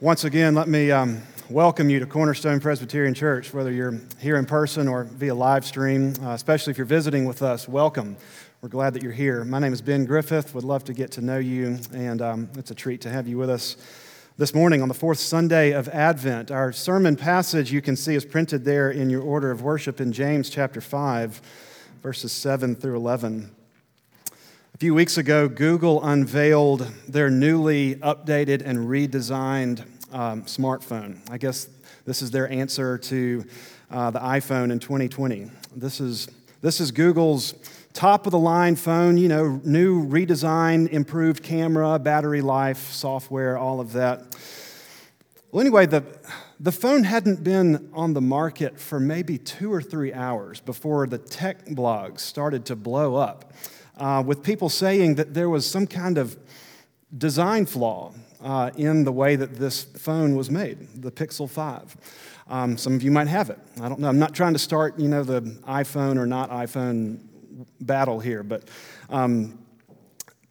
Once again, let me um, welcome you to Cornerstone Presbyterian Church, whether you're here in person or via live stream, uh, especially if you're visiting with us. Welcome. We're glad that you're here. My name is Ben Griffith. Would love to get to know you, and um, it's a treat to have you with us this morning on the fourth Sunday of Advent. Our sermon passage you can see is printed there in your order of worship in James chapter 5, verses 7 through 11. A few weeks ago, Google unveiled their newly updated and redesigned um, smartphone. I guess this is their answer to uh, the iPhone in 2020. This is, this is Google's top of the line phone, you know, new redesign, improved camera, battery life, software, all of that. Well, anyway, the, the phone hadn't been on the market for maybe two or three hours before the tech blogs started to blow up uh, with people saying that there was some kind of design flaw uh, in the way that this phone was made, the Pixel 5. Um, some of you might have it. I don't know. I'm not trying to start, you know, the iPhone or not iPhone battle here, but um,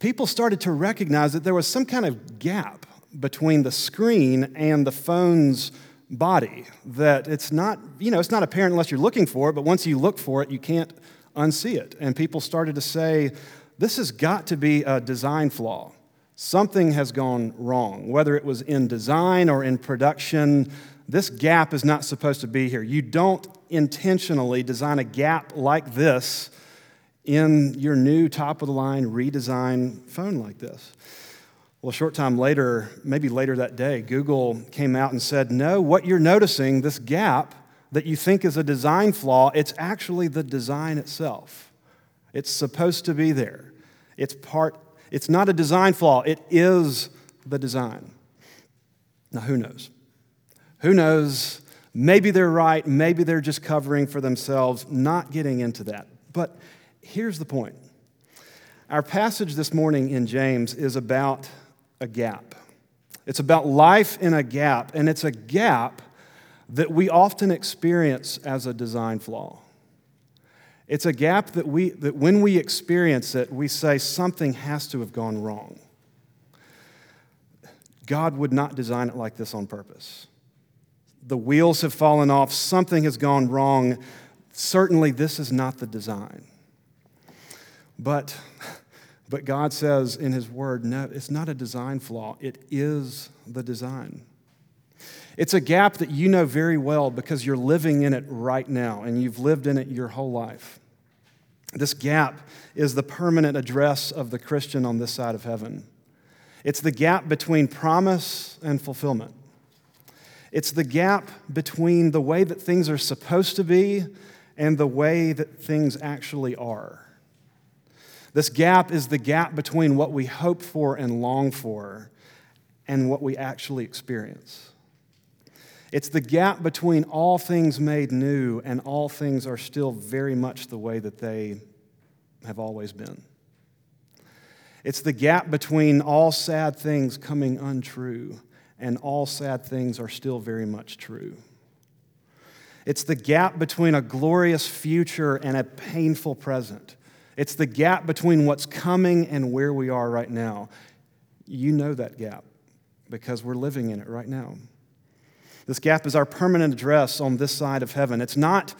people started to recognize that there was some kind of gap between the screen and the phone's body that it's not you know it's not apparent unless you're looking for it but once you look for it you can't unsee it. And people started to say, this has got to be a design flaw. Something has gone wrong, whether it was in design or in production. This gap is not supposed to be here. You don't intentionally design a gap like this in your new top of the line redesigned phone like this. Well, a short time later, maybe later that day, Google came out and said, No, what you're noticing, this gap, that you think is a design flaw, it's actually the design itself. It's supposed to be there. It's part it's not a design flaw, it is the design. Now who knows? Who knows? Maybe they're right, maybe they're just covering for themselves, not getting into that. But here's the point. Our passage this morning in James is about a gap. It's about life in a gap, and it's a gap that we often experience as a design flaw. It's a gap that, we, that when we experience it, we say something has to have gone wrong. God would not design it like this on purpose. The wheels have fallen off, something has gone wrong. Certainly, this is not the design. But, but God says in His Word, no, it's not a design flaw, it is the design. It's a gap that you know very well because you're living in it right now and you've lived in it your whole life. This gap is the permanent address of the Christian on this side of heaven. It's the gap between promise and fulfillment. It's the gap between the way that things are supposed to be and the way that things actually are. This gap is the gap between what we hope for and long for and what we actually experience. It's the gap between all things made new and all things are still very much the way that they have always been. It's the gap between all sad things coming untrue and all sad things are still very much true. It's the gap between a glorious future and a painful present. It's the gap between what's coming and where we are right now. You know that gap because we're living in it right now. This gap is our permanent address on this side of heaven. It's not,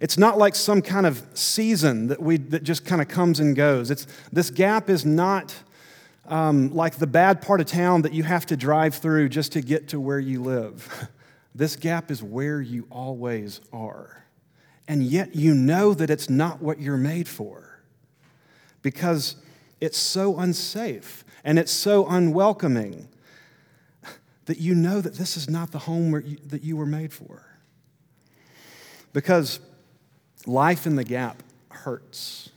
it's not like some kind of season that, we, that just kind of comes and goes. It's, this gap is not um, like the bad part of town that you have to drive through just to get to where you live. This gap is where you always are. And yet you know that it's not what you're made for because it's so unsafe and it's so unwelcoming that you know that this is not the home you, that you were made for. Because life in the gap hurts.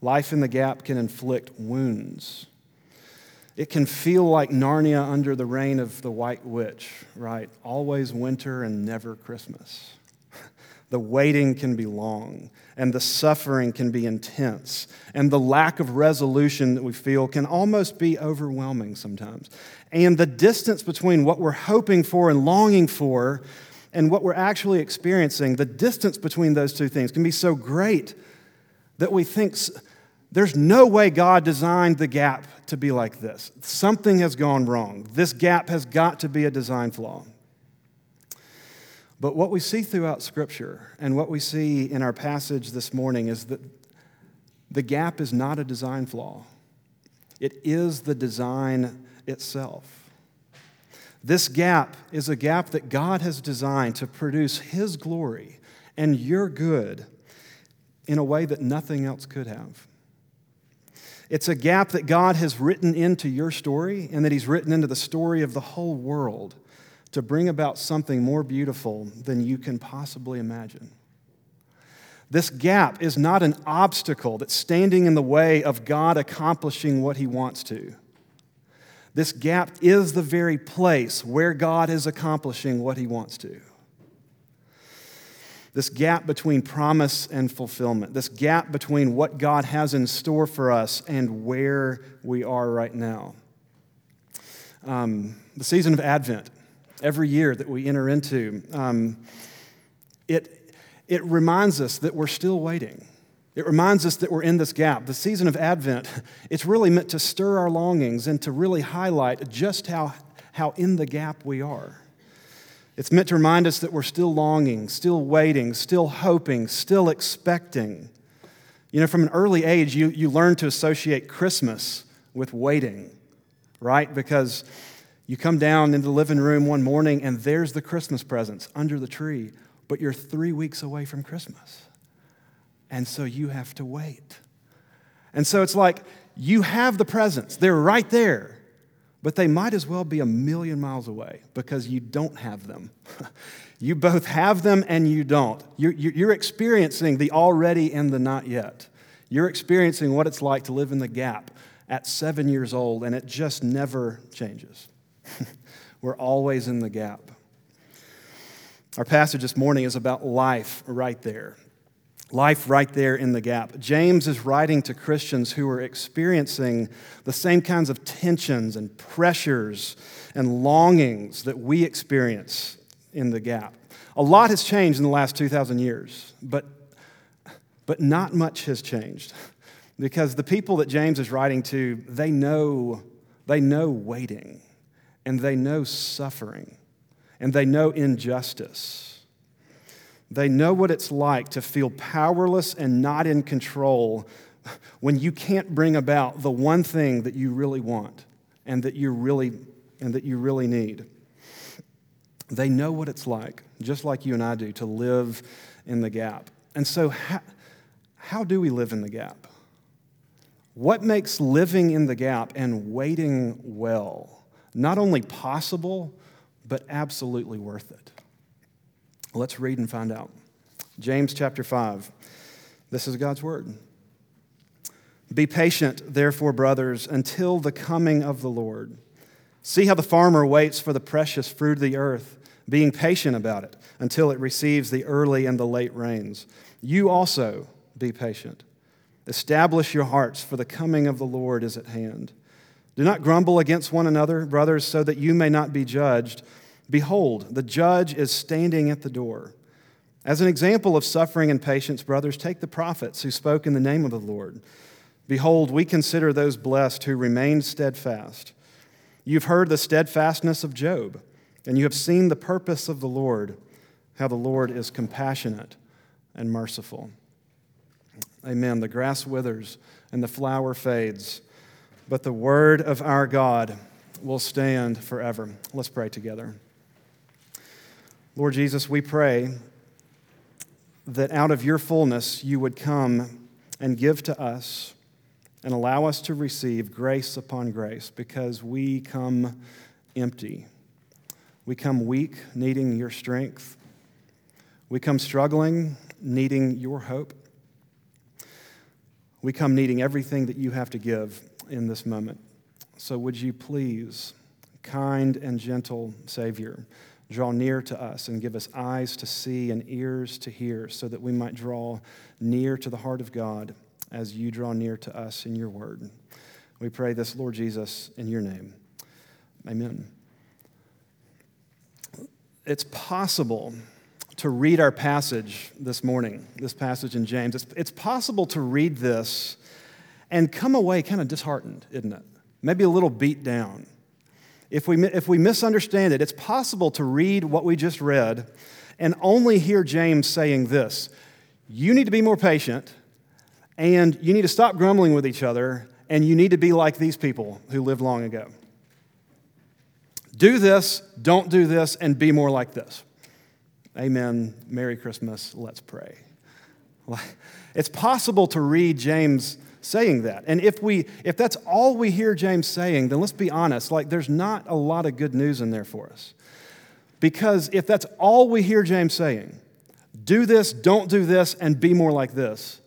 Life in the gap can inflict wounds. It can feel like Narnia under the reign of the White Witch, right? Always winter and never Christmas. The waiting can be long, and the suffering can be intense, and the lack of resolution that we feel can almost be overwhelming sometimes. And the distance between what we're hoping for and longing for and what we're actually experiencing, the distance between those two things can be so great that we think There's no way God designed the gap to be like this. Something has gone wrong. This gap has got to be a design flaw. But what we see throughout Scripture and what we see in our passage this morning is that the gap is not a design flaw, it is the design itself. This gap is a gap that God has designed to produce His glory and your good in a way that nothing else could have. It's a gap that God has written into your story and that He's written into the story of the whole world to bring about something more beautiful than you can possibly imagine. This gap is not an obstacle that's standing in the way of God accomplishing what He wants to. This gap is the very place where God is accomplishing what He wants to. This gap between promise and fulfillment, this gap between what God has in store for us and where we are right now. Um, the season of Advent, every year that we enter into, um, it, it reminds us that we're still waiting. It reminds us that we're in this gap. The season of Advent, it's really meant to stir our longings and to really highlight just how, how in the gap we are. It's meant to remind us that we're still longing, still waiting, still hoping, still expecting. You know, from an early age, you, you learn to associate Christmas with waiting, right? Because you come down into the living room one morning and there's the Christmas presents under the tree, but you're three weeks away from Christmas. And so you have to wait. And so it's like you have the presents, they're right there but they might as well be a million miles away because you don't have them. you both have them and you don't. You're, you're, experiencing the already and the not yet. You're experiencing what it's like to live in the gap at seven years old, and it just never changes. We're always in the gap. Our passage this morning is about life right there life right there in the gap. James is writing to Christians who are experiencing the same kinds of tensions and pressures and longings that we experience in the gap. A lot has changed in the last 2,000 years, but, but not much has changed because the people that James is writing to, they know, they know waiting and they know suffering and they know injustice. They know what it's like to feel powerless and not in control when you can't bring about the one thing that you really want and that you really and that you really need. They know what it's like, just like you and I do, to live in the gap. And so, how, how do we live in the gap? What makes living in the gap and waiting well not only possible, but absolutely worth it? Let's read and find out. James chapter 5. This is God's word. Be patient, therefore, brothers, until the coming of the Lord. See how the farmer waits for the precious fruit of the earth, being patient about it until it receives the early and the late rains. You also be patient. Establish your hearts, for the coming of the Lord is at hand. Do not grumble against one another, brothers, so that you may not be judged. Behold, the judge is standing at the door. As an example of suffering and patience, brothers, take the prophets who spoke in the name of the Lord. Behold, we consider those blessed who remained steadfast. You've heard the steadfastness of Job, and you have seen the purpose of the Lord, how the Lord is compassionate and merciful. Amen. The grass withers and the flower fades, but the word of our God will stand forever. Let's pray together. Lord Jesus, we pray that out of your fullness you would come and give to us and allow us to receive grace upon grace because we come empty. We come weak, needing your strength. We come struggling, needing your hope. We come needing everything that you have to give in this moment. So, would you please, kind and gentle Savior, draw near to us and give us eyes to see and ears to hear so that we might draw near to the heart of God as you draw near to us in your word. We pray this, Lord Jesus, in your name. Amen. It's possible to read our passage this morning, this passage in James. It's, it's possible to read this and come away kind of disheartened, isn't it? Maybe a little beat down. If we, if we misunderstand it, it's possible to read what we just read and only hear James saying this You need to be more patient, and you need to stop grumbling with each other, and you need to be like these people who lived long ago. Do this, don't do this, and be more like this. Amen. Merry Christmas. Let's pray. It's possible to read James saying that. And if we if that's all we hear James saying, then let's be honest, like there's not a lot of good news in there for us. Because if that's all we hear James saying, do this, don't do this, and be more like this,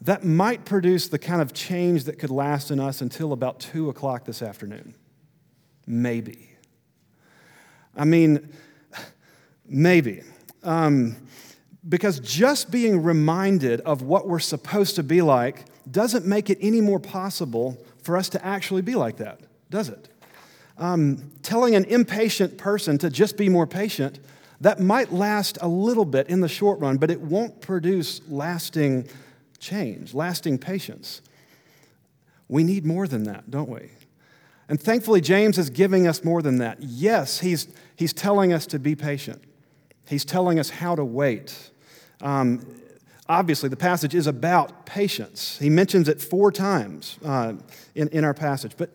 that might produce the kind of change that could last in us until about two o'clock this afternoon. Maybe. I mean, maybe. Um, because just being reminded of what we're supposed to be like doesn't make it any more possible for us to actually be like that, does it? Um, telling an impatient person to just be more patient, that might last a little bit in the short run, but it won't produce lasting change, lasting patience. We need more than that, don't we? And thankfully, James is giving us more than that. Yes, he's, he's telling us to be patient, he's telling us how to wait. Um, obviously, the passage is about patience. He mentions it four times uh, in, in our passage. But,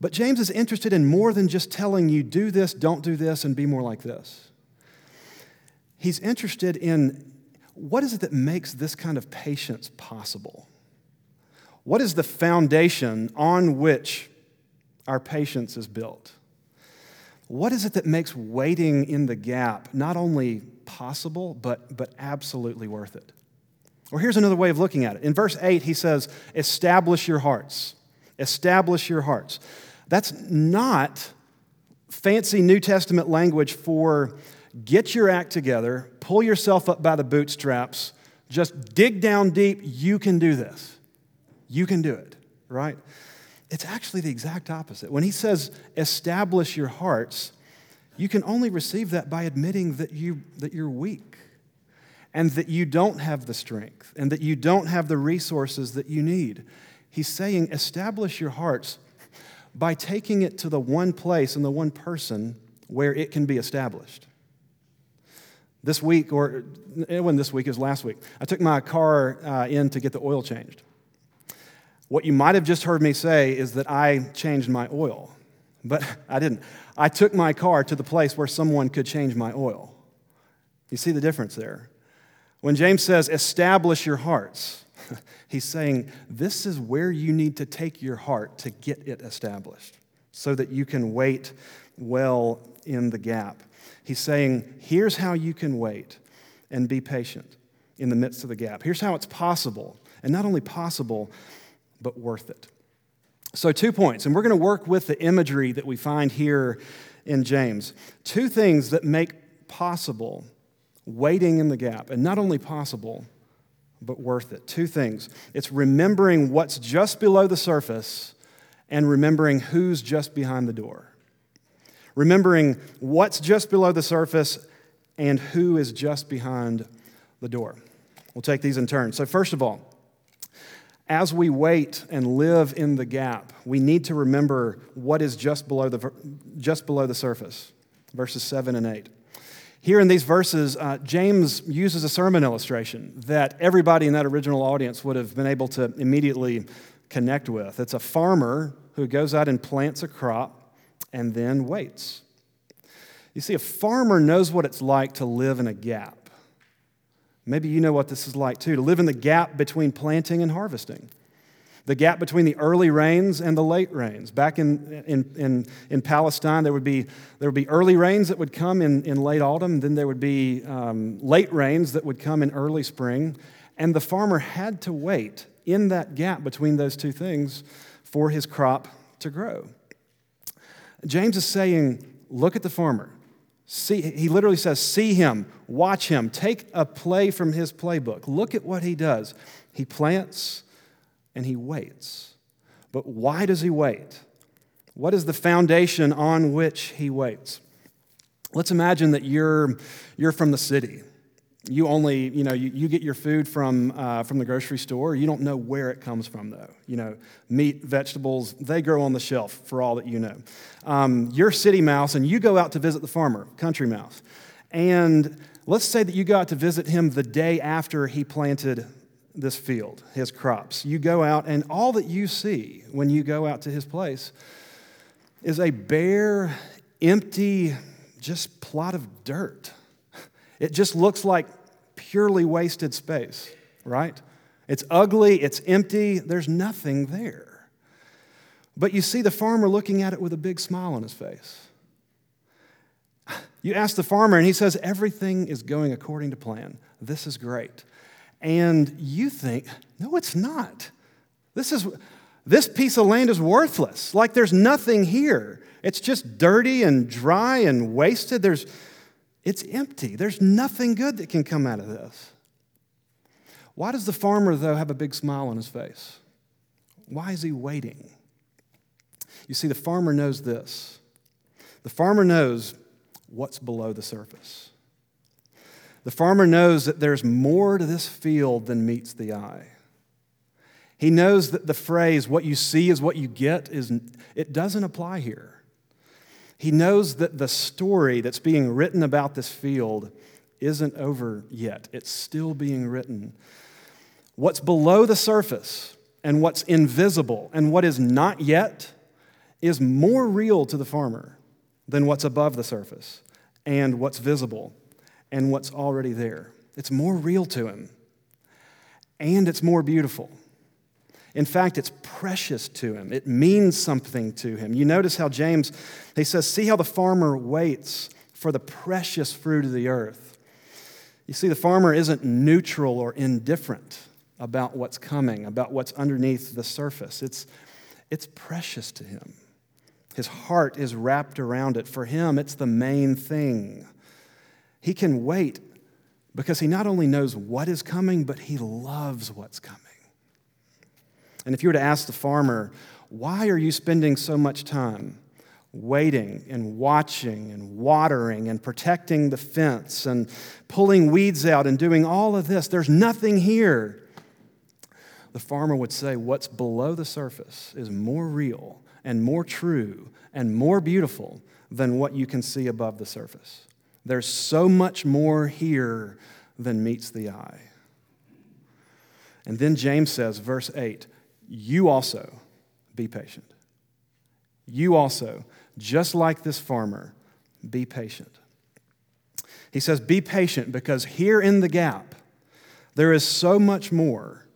but James is interested in more than just telling you, do this, don't do this, and be more like this. He's interested in what is it that makes this kind of patience possible? What is the foundation on which our patience is built? What is it that makes waiting in the gap not only possible, but, but absolutely worth it? Or here's another way of looking at it. In verse 8, he says, Establish your hearts. Establish your hearts. That's not fancy New Testament language for get your act together, pull yourself up by the bootstraps, just dig down deep. You can do this. You can do it, right? It's actually the exact opposite. When he says establish your hearts, you can only receive that by admitting that, you, that you're weak and that you don't have the strength and that you don't have the resources that you need. He's saying, establish your hearts by taking it to the one place and the one person where it can be established. This week, or it wasn't this week, it was last week, I took my car uh, in to get the oil changed. What you might have just heard me say is that I changed my oil, but I didn't. I took my car to the place where someone could change my oil. You see the difference there? When James says, establish your hearts, he's saying, this is where you need to take your heart to get it established so that you can wait well in the gap. He's saying, here's how you can wait and be patient in the midst of the gap. Here's how it's possible, and not only possible, but worth it. So, two points, and we're going to work with the imagery that we find here in James. Two things that make possible waiting in the gap, and not only possible, but worth it. Two things it's remembering what's just below the surface and remembering who's just behind the door. Remembering what's just below the surface and who is just behind the door. We'll take these in turn. So, first of all, as we wait and live in the gap, we need to remember what is just below the, just below the surface, verses 7 and 8. Here in these verses, uh, James uses a sermon illustration that everybody in that original audience would have been able to immediately connect with. It's a farmer who goes out and plants a crop and then waits. You see, a farmer knows what it's like to live in a gap. Maybe you know what this is like too to live in the gap between planting and harvesting. The gap between the early rains and the late rains. Back in, in, in, in Palestine, there would, be, there would be early rains that would come in, in late autumn, then there would be um, late rains that would come in early spring. And the farmer had to wait in that gap between those two things for his crop to grow. James is saying, Look at the farmer. See, he literally says, see him, watch him, take a play from his playbook. Look at what he does. He plants and he waits. But why does he wait? What is the foundation on which he waits? Let's imagine that you're, you're from the city You only, you know, you, you get your food from, uh, from the grocery store. You don't know where it comes from, though. You know, meat, vegetables, they grow on the shelf for all that you know. Um, you're city mouse and you go out to visit the farmer, country mouse. And let's say that you go out to visit him the day after he planted this field, his crops. You go out, and all that you see when you go out to his place is a bare, empty, just plot of dirt. It just looks like purely wasted space, right? It's ugly, it's empty, there's nothing there. But you see the farmer looking at it with a big smile on his face. You ask the farmer, and he says, Everything is going according to plan. This is great. And you think, No, it's not. This, is, this piece of land is worthless. Like there's nothing here. It's just dirty and dry and wasted. There's, it's empty. There's nothing good that can come out of this. Why does the farmer, though, have a big smile on his face? Why is he waiting? You see, the farmer knows this. The farmer knows what's below the surface. The farmer knows that there's more to this field than meets the eye. He knows that the phrase, what you see is what you get, is, it doesn't apply here. He knows that the story that's being written about this field isn't over yet, it's still being written. What's below the surface and what's invisible and what is not yet is more real to the farmer than what's above the surface and what's visible and what's already there. It's more real to him and it's more beautiful. In fact, it's precious to him. It means something to him. You notice how James, he says, see how the farmer waits for the precious fruit of the earth. You see, the farmer isn't neutral or indifferent about what's coming, about what's underneath the surface. It's, it's precious to him. His heart is wrapped around it. For him, it's the main thing. He can wait because he not only knows what is coming, but he loves what's coming. And if you were to ask the farmer, why are you spending so much time waiting and watching and watering and protecting the fence and pulling weeds out and doing all of this? There's nothing here. The farmer would say, What's below the surface is more real and more true and more beautiful than what you can see above the surface. There's so much more here than meets the eye. And then James says, verse 8, you also be patient. You also, just like this farmer, be patient. He says, Be patient because here in the gap, there is so much more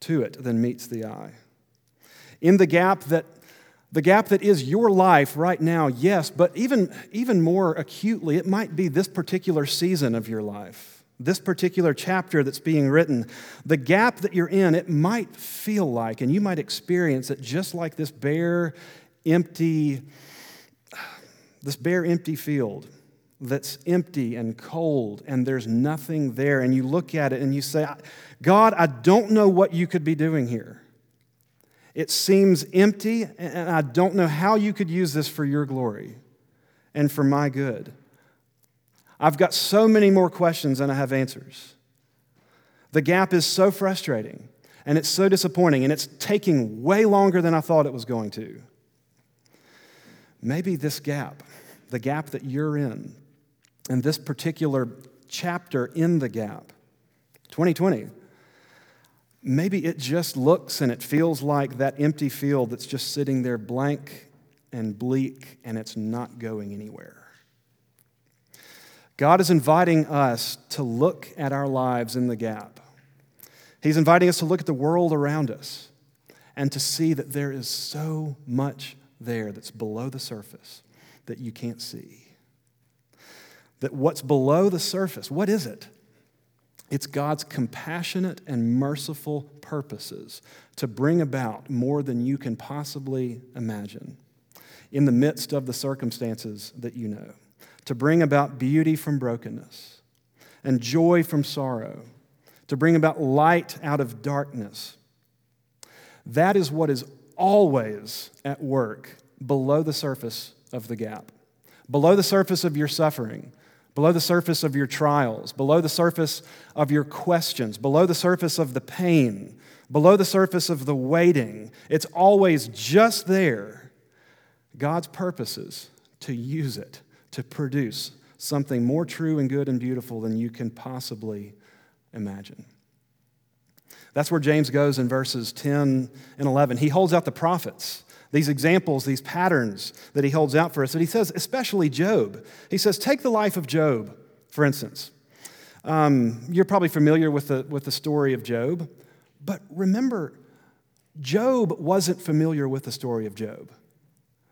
to it than meets the eye. In the gap that the gap that is your life right now, yes, but even, even more acutely, it might be this particular season of your life this particular chapter that's being written, the gap that you're in, it might feel like, and you might experience it just like this bare, empty, this bare, empty field that's empty and cold, and there's nothing there. And you look at it and you say, God, I don't know what you could be doing here. It seems empty, and I don't know how you could use this for your glory and for my good. I've got so many more questions than I have answers. The gap is so frustrating and it's so disappointing and it's taking way longer than I thought it was going to. Maybe this gap, the gap that you're in, and this particular chapter in the gap, 2020, maybe it just looks and it feels like that empty field that's just sitting there blank and bleak and it's not going anywhere. God is inviting us to look at our lives in the gap. He's inviting us to look at the world around us and to see that there is so much there that's below the surface that you can't see. That what's below the surface, what is it? It's God's compassionate and merciful purposes to bring about more than you can possibly imagine in the midst of the circumstances that you know to bring about beauty from brokenness and joy from sorrow, to bring about light out of darkness. That is what is always at work below the surface of the gap, below the surface of your suffering, below the surface of your trials, below the surface of your questions, below the surface of the pain, below the surface of the waiting. It's always just there. God's purposes to use it to produce something more true and good and beautiful than you can possibly imagine. That's where James goes in verses 10 and 11. He holds out the prophets, these examples, these patterns that he holds out for us. And he says, especially Job. He says, take the life of Job, for instance. Um, you're probably familiar with the, with the story of Job, but remember, Job wasn't familiar with the story of Job.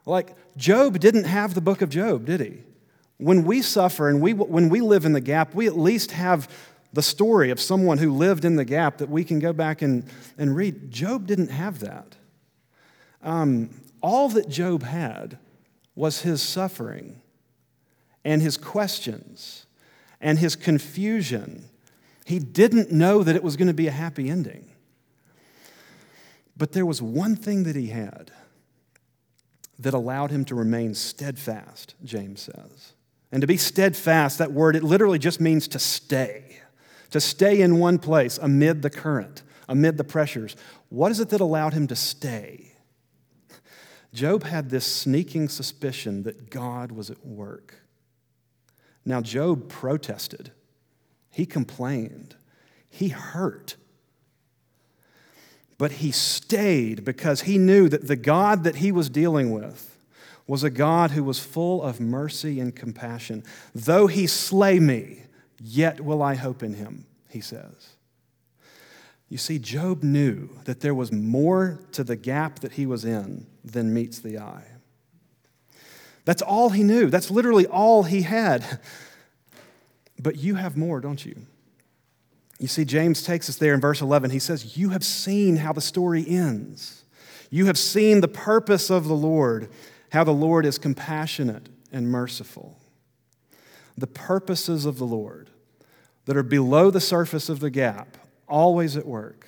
Like, Job didn't have the book of Job, did he? When we suffer and we, when we live in the gap, we at least have the story of someone who lived in the gap that we can go back and, and read. Job didn't have that. Um, all that Job had was his suffering and his questions and his confusion. He didn't know that it was going to be a happy ending. But there was one thing that he had that allowed him to remain steadfast, James says. And to be steadfast, that word, it literally just means to stay to stay in one place amid the current, amid the pressures. What is it that allowed him to stay? Job had this sneaking suspicion that God was at work. Now, Job protested, he complained, he hurt. But he stayed because he knew that the God that he was dealing with was a God who was full of mercy and compassion. Though he slay me, Yet will I hope in him, he says. You see, Job knew that there was more to the gap that he was in than meets the eye. That's all he knew. That's literally all he had. But you have more, don't you? You see, James takes us there in verse 11. He says, You have seen how the story ends. You have seen the purpose of the Lord, how the Lord is compassionate and merciful. The purposes of the Lord that are below the surface of the gap, always at work.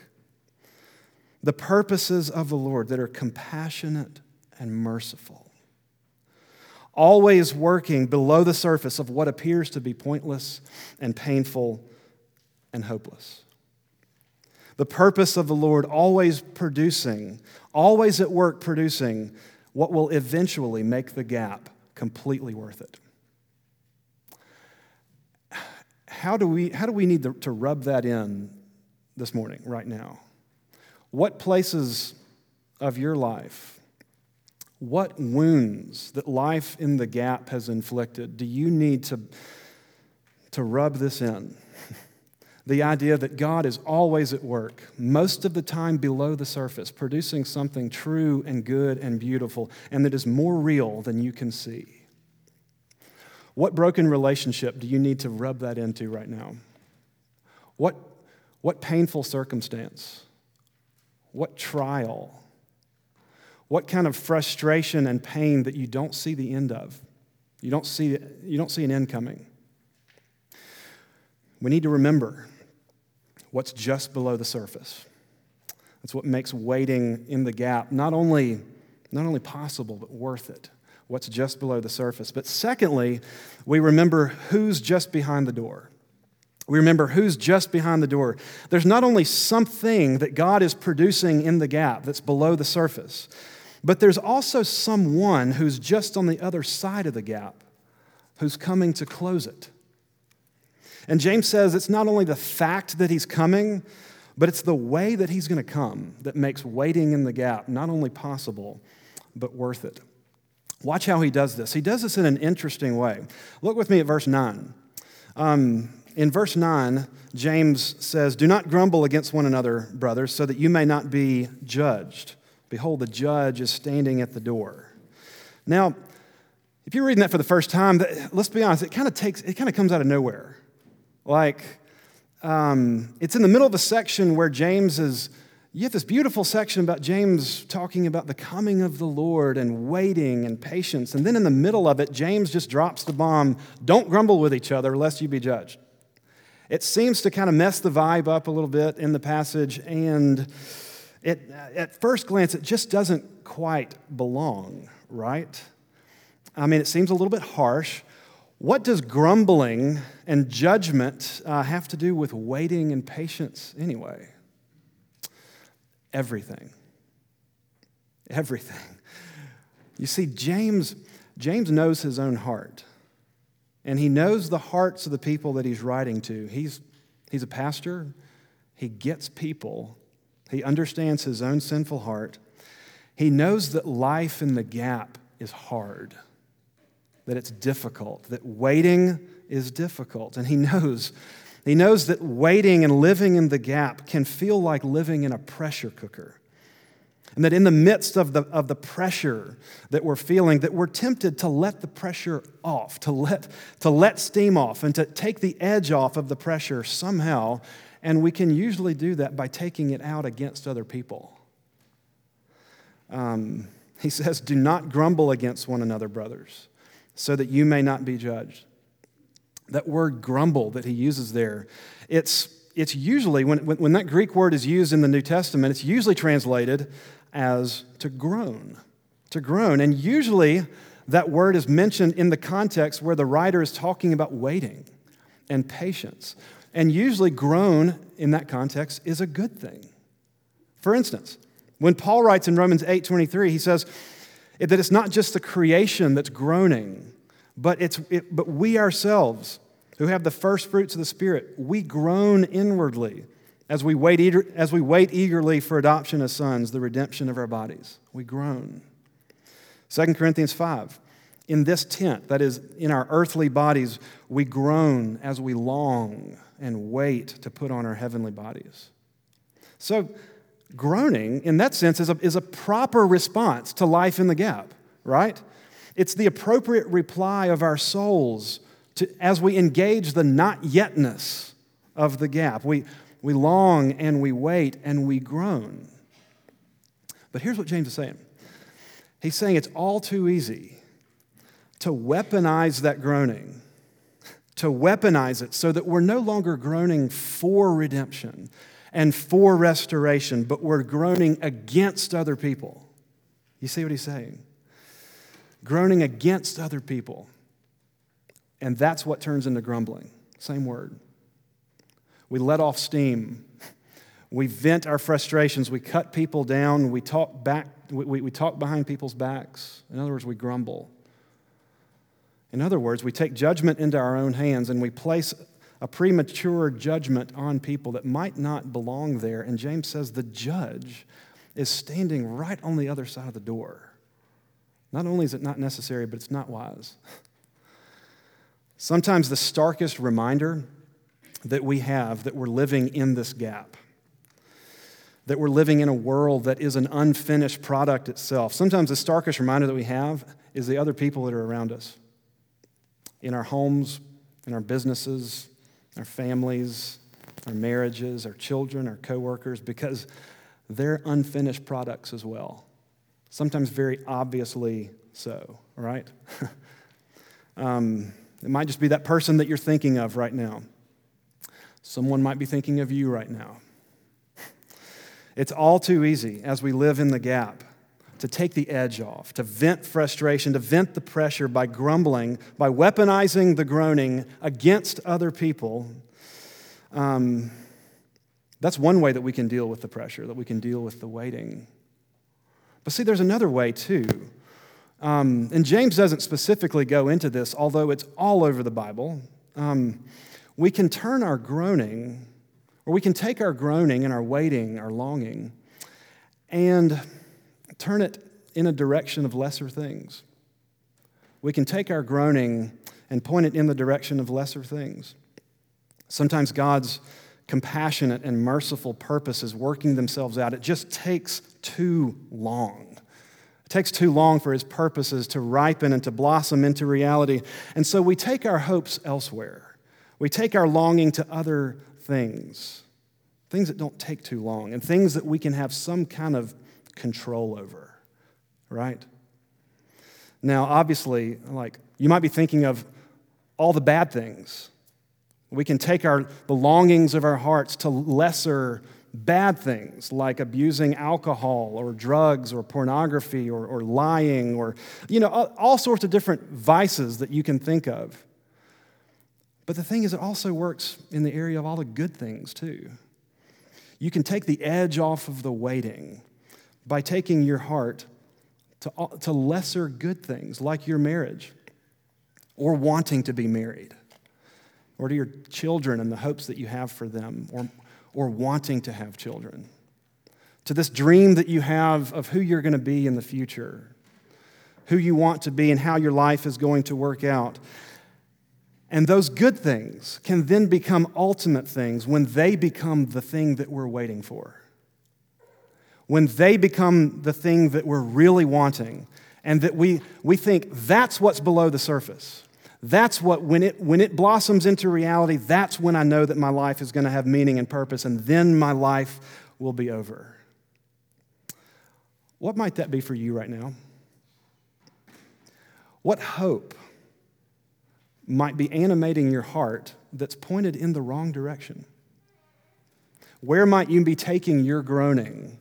The purposes of the Lord that are compassionate and merciful, always working below the surface of what appears to be pointless and painful and hopeless. The purpose of the Lord always producing, always at work producing what will eventually make the gap completely worth it. how do we, how do we need to, to rub that in this morning, right now? What places of your life, what wounds that life in the gap has inflicted do you need to, to rub this in? the idea that God is always at work, most of the time below the surface, producing something true and good and beautiful, and that is more real than you can see. What broken relationship do you need to rub that into right now? What, what painful circumstance? What trial? What kind of frustration and pain that you don't see the end of? You don't see, you don't see an end coming. We need to remember what's just below the surface. That's what makes waiting in the gap not only, not only possible, but worth it what's just below the surface. But secondly, we remember who's just behind the door. We remember who's just behind the door. There's not only something that God is producing in the gap that's below the surface, but there's also someone who's just on the other side of the gap who's coming to close it. And James says it's not only the fact that he's coming, but it's the way that he's going to come that makes waiting in the gap not only possible, but worth it. Watch how he does this. He does this in an interesting way. Look with me at verse 9. Um, in verse 9, James says, Do not grumble against one another, brothers, so that you may not be judged. Behold, the judge is standing at the door. Now, if you're reading that for the first time, let's be honest, it kind of takes, it kind of comes out of nowhere. Like, um, it's in the middle of a section where James is you have this beautiful section about James talking about the coming of the Lord and waiting and patience. And then in the middle of it, James just drops the bomb don't grumble with each other lest you be judged. It seems to kind of mess the vibe up a little bit in the passage, and it, at first glance, it just doesn't quite belong, right? I mean, it seems a little bit harsh. What does grumbling and judgment uh, have to do with waiting and patience anyway? Everything. Everything. You see, James, James knows his own heart, and he knows the hearts of the people that he's writing to. He's, he's a pastor, he gets people, he understands his own sinful heart. He knows that life in the gap is hard, that it's difficult, that waiting is difficult. And he knows, he knows that waiting and living in the gap can feel like living in a pressure cooker. And that in the midst of the, of the pressure that we're feeling, that we're tempted to let the pressure off, to let, to let steam off, and to take the edge off of the pressure somehow. And we can usually do that by taking it out against other people. Um, he says, Do not grumble against one another, brothers, so that you may not be judged. That word grumble that he uses there, it's, it's usually, when, when, when that Greek word is used in the New Testament, it's usually translated as to groan. To groan. And usually that word is mentioned in the context where the writer is talking about waiting and patience. And usually, groan in that context is a good thing. For instance, when Paul writes in Romans 8:23, he says that it's not just the creation that's groaning, but, it's, it, but we ourselves who have the first fruits of the Spirit, we groan inwardly as we, wait eager, as we wait eagerly for adoption as sons, the redemption of our bodies, we groan. 2 Corinthians 5. In this tent, that is, in our earthly bodies, we groan as we long and wait to put on our heavenly bodies. So, groaning, in that sense, is a, is a proper response to life in the gap, right? It's the appropriate reply of our souls to, as we engage the not yetness of the gap. We, we long and we wait and we groan. But here's what James is saying He's saying it's all too easy to weaponize that groaning, to weaponize it so that we're no longer groaning for redemption and for restoration, but we're groaning against other people. You see what he's saying? Groaning against other people. And that's what turns into grumbling. Same word. We let off steam. We vent our frustrations. We cut people down. We talk back. We, we talk behind people's backs. In other words, we grumble. In other words, we take judgment into our own hands and we place a premature judgment on people that might not belong there. And James says the judge is standing right on the other side of the door. Not only is it not necessary, but it's not wise. Sometimes the starkest reminder that we have that we're living in this gap, that we're living in a world that is an unfinished product itself. Sometimes the starkest reminder that we have is the other people that are around us in our homes, in our businesses, our families, our marriages, our children, our coworkers, because they're unfinished products as well. Sometimes very obviously so, right? um, it might just be that person that you're thinking of right now. Someone might be thinking of you right now. It's all too easy as we live in the gap to take the edge off, to vent frustration, to vent the pressure by grumbling, by weaponizing the groaning against other people. Um, that's one way that we can deal with the pressure, that we can deal with the waiting. But see, there's another way too. Um, and James doesn't specifically go into this, although it's all over the Bible. Um, we can turn our groaning, or we can take our groaning and our waiting, our longing, and turn it in a direction of lesser things. We can take our groaning and point it in the direction of lesser things. Sometimes God's compassionate and merciful purposes working themselves out, it just takes too long. It takes too long for his purposes to ripen and to blossom into reality. And so we take our hopes elsewhere. We take our longing to other things, things that don't take too long, and things that we can have some kind of control over, right? Now, obviously, like you might be thinking of all the bad things. We can take our, the longings of our hearts to lesser bad things like abusing alcohol or drugs or pornography or, or lying or, you know, all, all sorts of different vices that you can think of. But the thing is, it also works in the area of all the good things, too. You can take the edge off of the waiting by taking your heart to, to lesser good things like your marriage or wanting to be married or to your children and the hopes that you have for them or, or wanting to have children to this dream that you have of who you're going to be in the future, who you want to be, and how your life is going to work out. And those good things can then become ultimate things when they become the thing that we're waiting for. When they become the thing that we're really wanting, and that we, we think that's what's below the surface. That's what, when it, when it blossoms into reality, that's when I know that my life is going to have meaning and purpose, and then my life will be over. What might that be for you right now? What hope might be animating your heart that's pointed in the wrong direction? Where might you be taking your groaning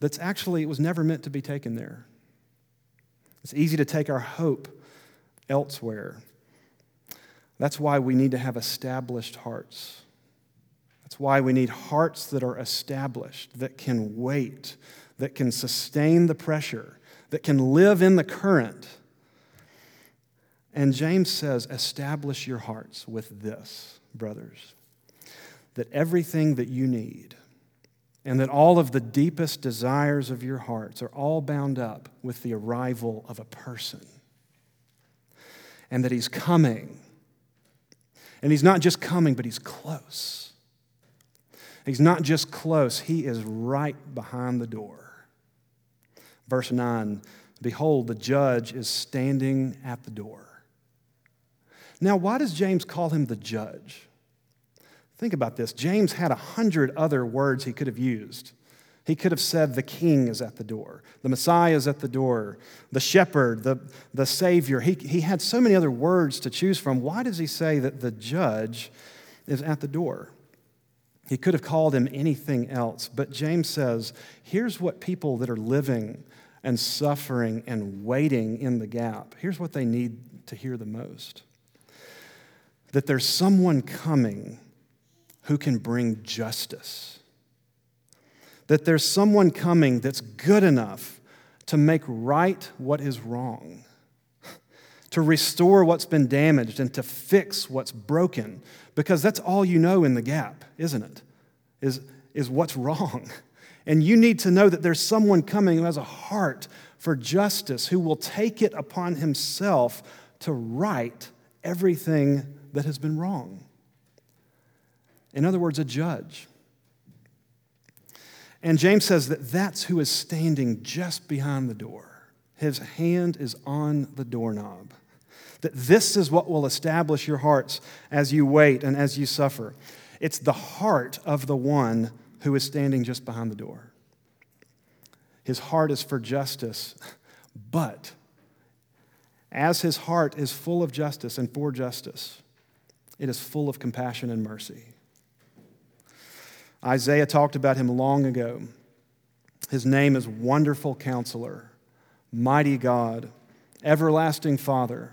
that's actually, it was never meant to be taken there? It's easy to take our hope elsewhere. That's why we need to have established hearts. That's why we need hearts that are established, that can wait, that can sustain the pressure, that can live in the current. And James says, establish your hearts with this, brothers, that everything that you need and that all of the deepest desires of your hearts are all bound up with the arrival of a person. And that he's coming. And he's not just coming, but he's close. He's not just close, he is right behind the door. Verse 9 Behold, the judge is standing at the door. Now, why does James call him the judge? Think about this. James had a hundred other words he could have used. He could have said, The king is at the door, the Messiah is at the door, the shepherd, the, the Savior. He, he had so many other words to choose from. Why does he say that the judge is at the door? He could have called him anything else, but James says, Here's what people that are living and suffering and waiting in the gap, here's what they need to hear the most that there's someone coming who can bring justice. That there's someone coming that's good enough to make right what is wrong, to restore what's been damaged, and to fix what's broken. Because that's all you know in the gap, isn't it? Is, is what's wrong. And you need to know that there's someone coming who has a heart for justice, who will take it upon himself to right everything that has been wrong. In other words, a judge. And James says that that's who is standing just behind the door. His hand is on the doorknob. That this is what will establish your hearts as you wait and as you suffer. It's the heart of the one who is standing just behind the door. His heart is for justice, but as his heart is full of justice and for justice, it is full of compassion and mercy. Isaiah talked about him long ago. His name is Wonderful Counselor, Mighty God, Everlasting Father,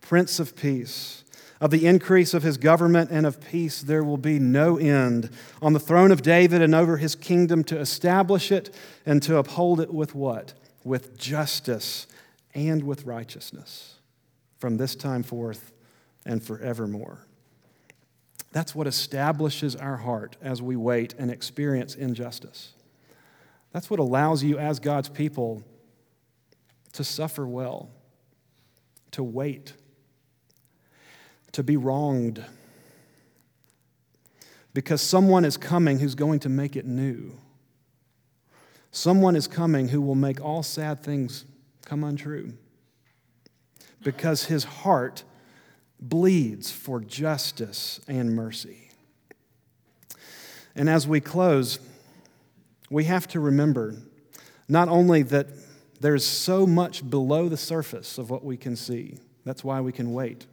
Prince of Peace. Of the increase of his government and of peace, there will be no end on the throne of David and over his kingdom to establish it and to uphold it with what? With justice and with righteousness from this time forth and forevermore. That's what establishes our heart as we wait and experience injustice. That's what allows you, as God's people, to suffer well, to wait to be wronged because someone is coming who's going to make it new. Someone is coming who will make all sad things come untrue because his heart bleeds for justice and mercy. And as we close, we have to remember not only that there's so much below the surface of what we can see, that's why we can wait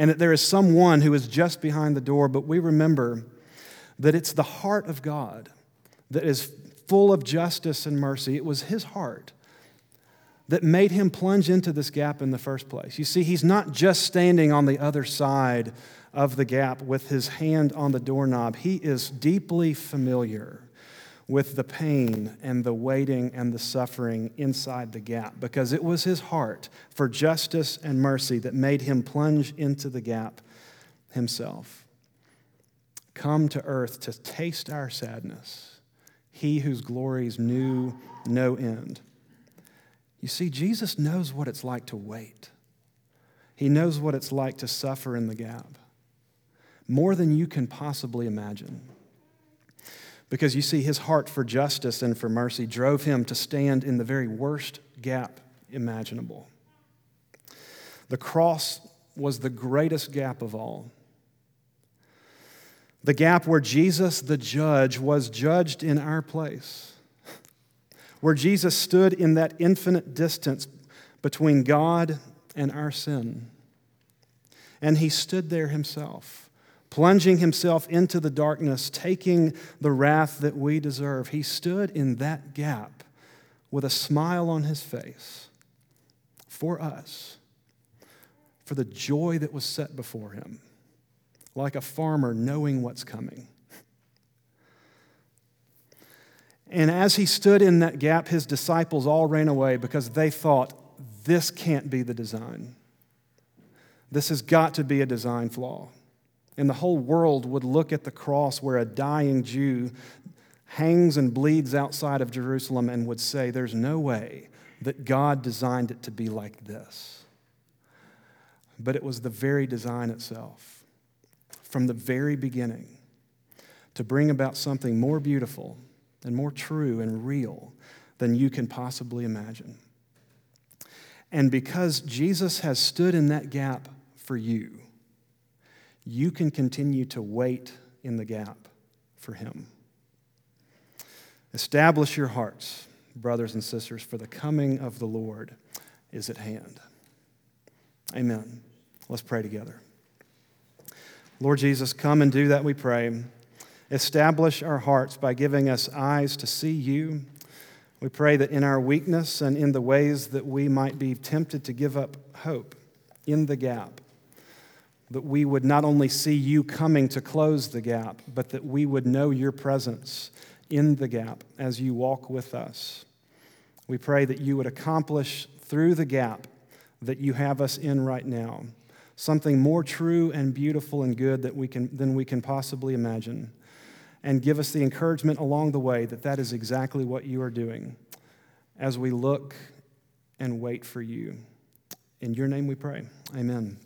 and that there is someone who is just behind the door, but we remember that it's the heart of God that is full of justice and mercy. It was his heart that made him plunge into this gap in the first place. You see, he's not just standing on the other side of the gap with his hand on the doorknob, he is deeply familiar with the pain and the waiting and the suffering inside the gap because it was his heart for justice and mercy that made him plunge into the gap himself. Come to earth to taste our sadness, he whose glories knew no end. You see, Jesus knows what it's like to wait. He knows what it's like to suffer in the gap more than you can possibly imagine. Because you see, his heart for justice and for mercy drove him to stand in the very worst gap imaginable. The cross was the greatest gap of all. The gap where Jesus, the judge, was judged in our place. Where Jesus stood in that infinite distance between God and our sin. And he stood there himself plunging himself into the darkness, taking the wrath that we deserve. He stood in that gap with a smile on his face for us, for the joy that was set before him, like a farmer knowing what's coming. And as he stood in that gap, his disciples all ran away because they thought, this can't be the design. This has got to be a design flaw and the whole world would look at the cross where a dying Jew hangs and bleeds outside of Jerusalem and would say, There's no way that God designed it to be like this. But it was the very design itself, from the very beginning, to bring about something more beautiful and more true and real than you can possibly imagine. And because Jesus has stood in that gap for you, you can continue to wait in the gap for Him. Establish your hearts, brothers and sisters, for the coming of the Lord is at hand. Amen. Let's pray together. Lord Jesus, come and do that, we pray. Establish our hearts by giving us eyes to see you. We pray that in our weakness and in the ways that we might be tempted to give up hope in the gap, that we would not only see you coming to close the gap, but that we would know your presence in the gap as you walk with us. We pray that you would accomplish through the gap that you have us in right now something more true and beautiful and good that we can, than we can possibly imagine. And give us the encouragement along the way that that is exactly what you are doing as we look and wait for you. In your name we pray. Amen.